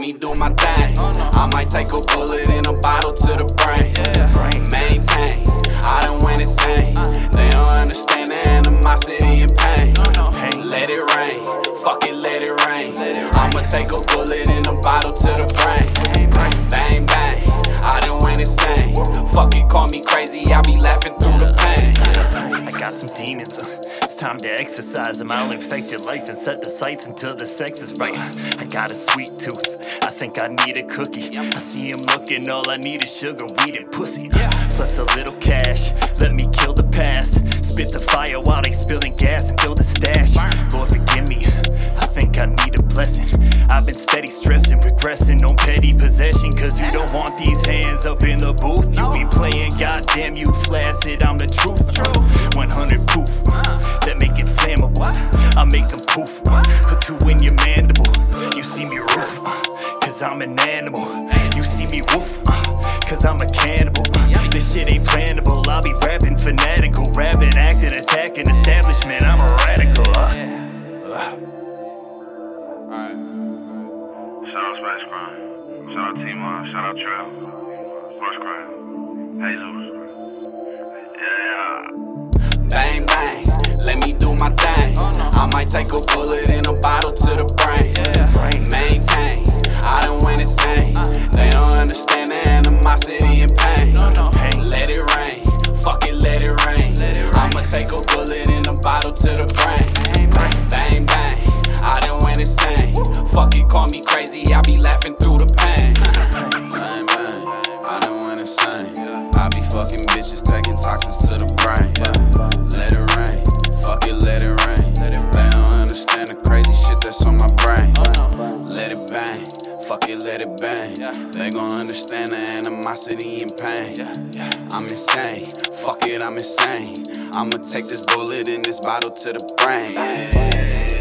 me do my thing. I might take a bullet in a bottle to the brain. Maintain, I done went insane. They don't understand the animosity and pain. Let it rain, fuck it, let it rain. I'ma take a bullet in a bottle to the brain. Bang, bang, I done went insane. Fuck it, call me crazy, I be laughing through time to exercise them. I'll infect your life and set the sights until the sex is right. I got a sweet tooth, I think I need a cookie. I see him looking, all I need is sugar, weed, and pussy. Plus a little cash, let me kill the past. Spit the fire while they spilling gas and fill the stash. Lord, forgive me, I think I need a blessing. I've been steady stressing, regressing on petty possession. Cause you don't want these hands up in the booth. You be playing, goddamn, you flaccid, I'm the truth. 100 proof, You see me woof, cause I'm a cannibal. This shit ain't plannable. I'll be rapping fanatical, rapping, acting, attacking establishment. I'm a radical. Uh. Shout out Smash Crime. Shout out T-Mon. Shout out Trail. First Crime. Jesus. Yeah. Bang, bang, let me do my thing. I might take a bullet in a bottle fucking bitches, taking toxins to the brain. Let it rain, fuck it, let it rain. They don't understand the crazy shit that's on my brain. Let it bang, fuck it, let it bang. They gon' understand the animosity and pain. I'm insane, fuck it, I'm insane. I'ma take this bullet in this bottle to the brain.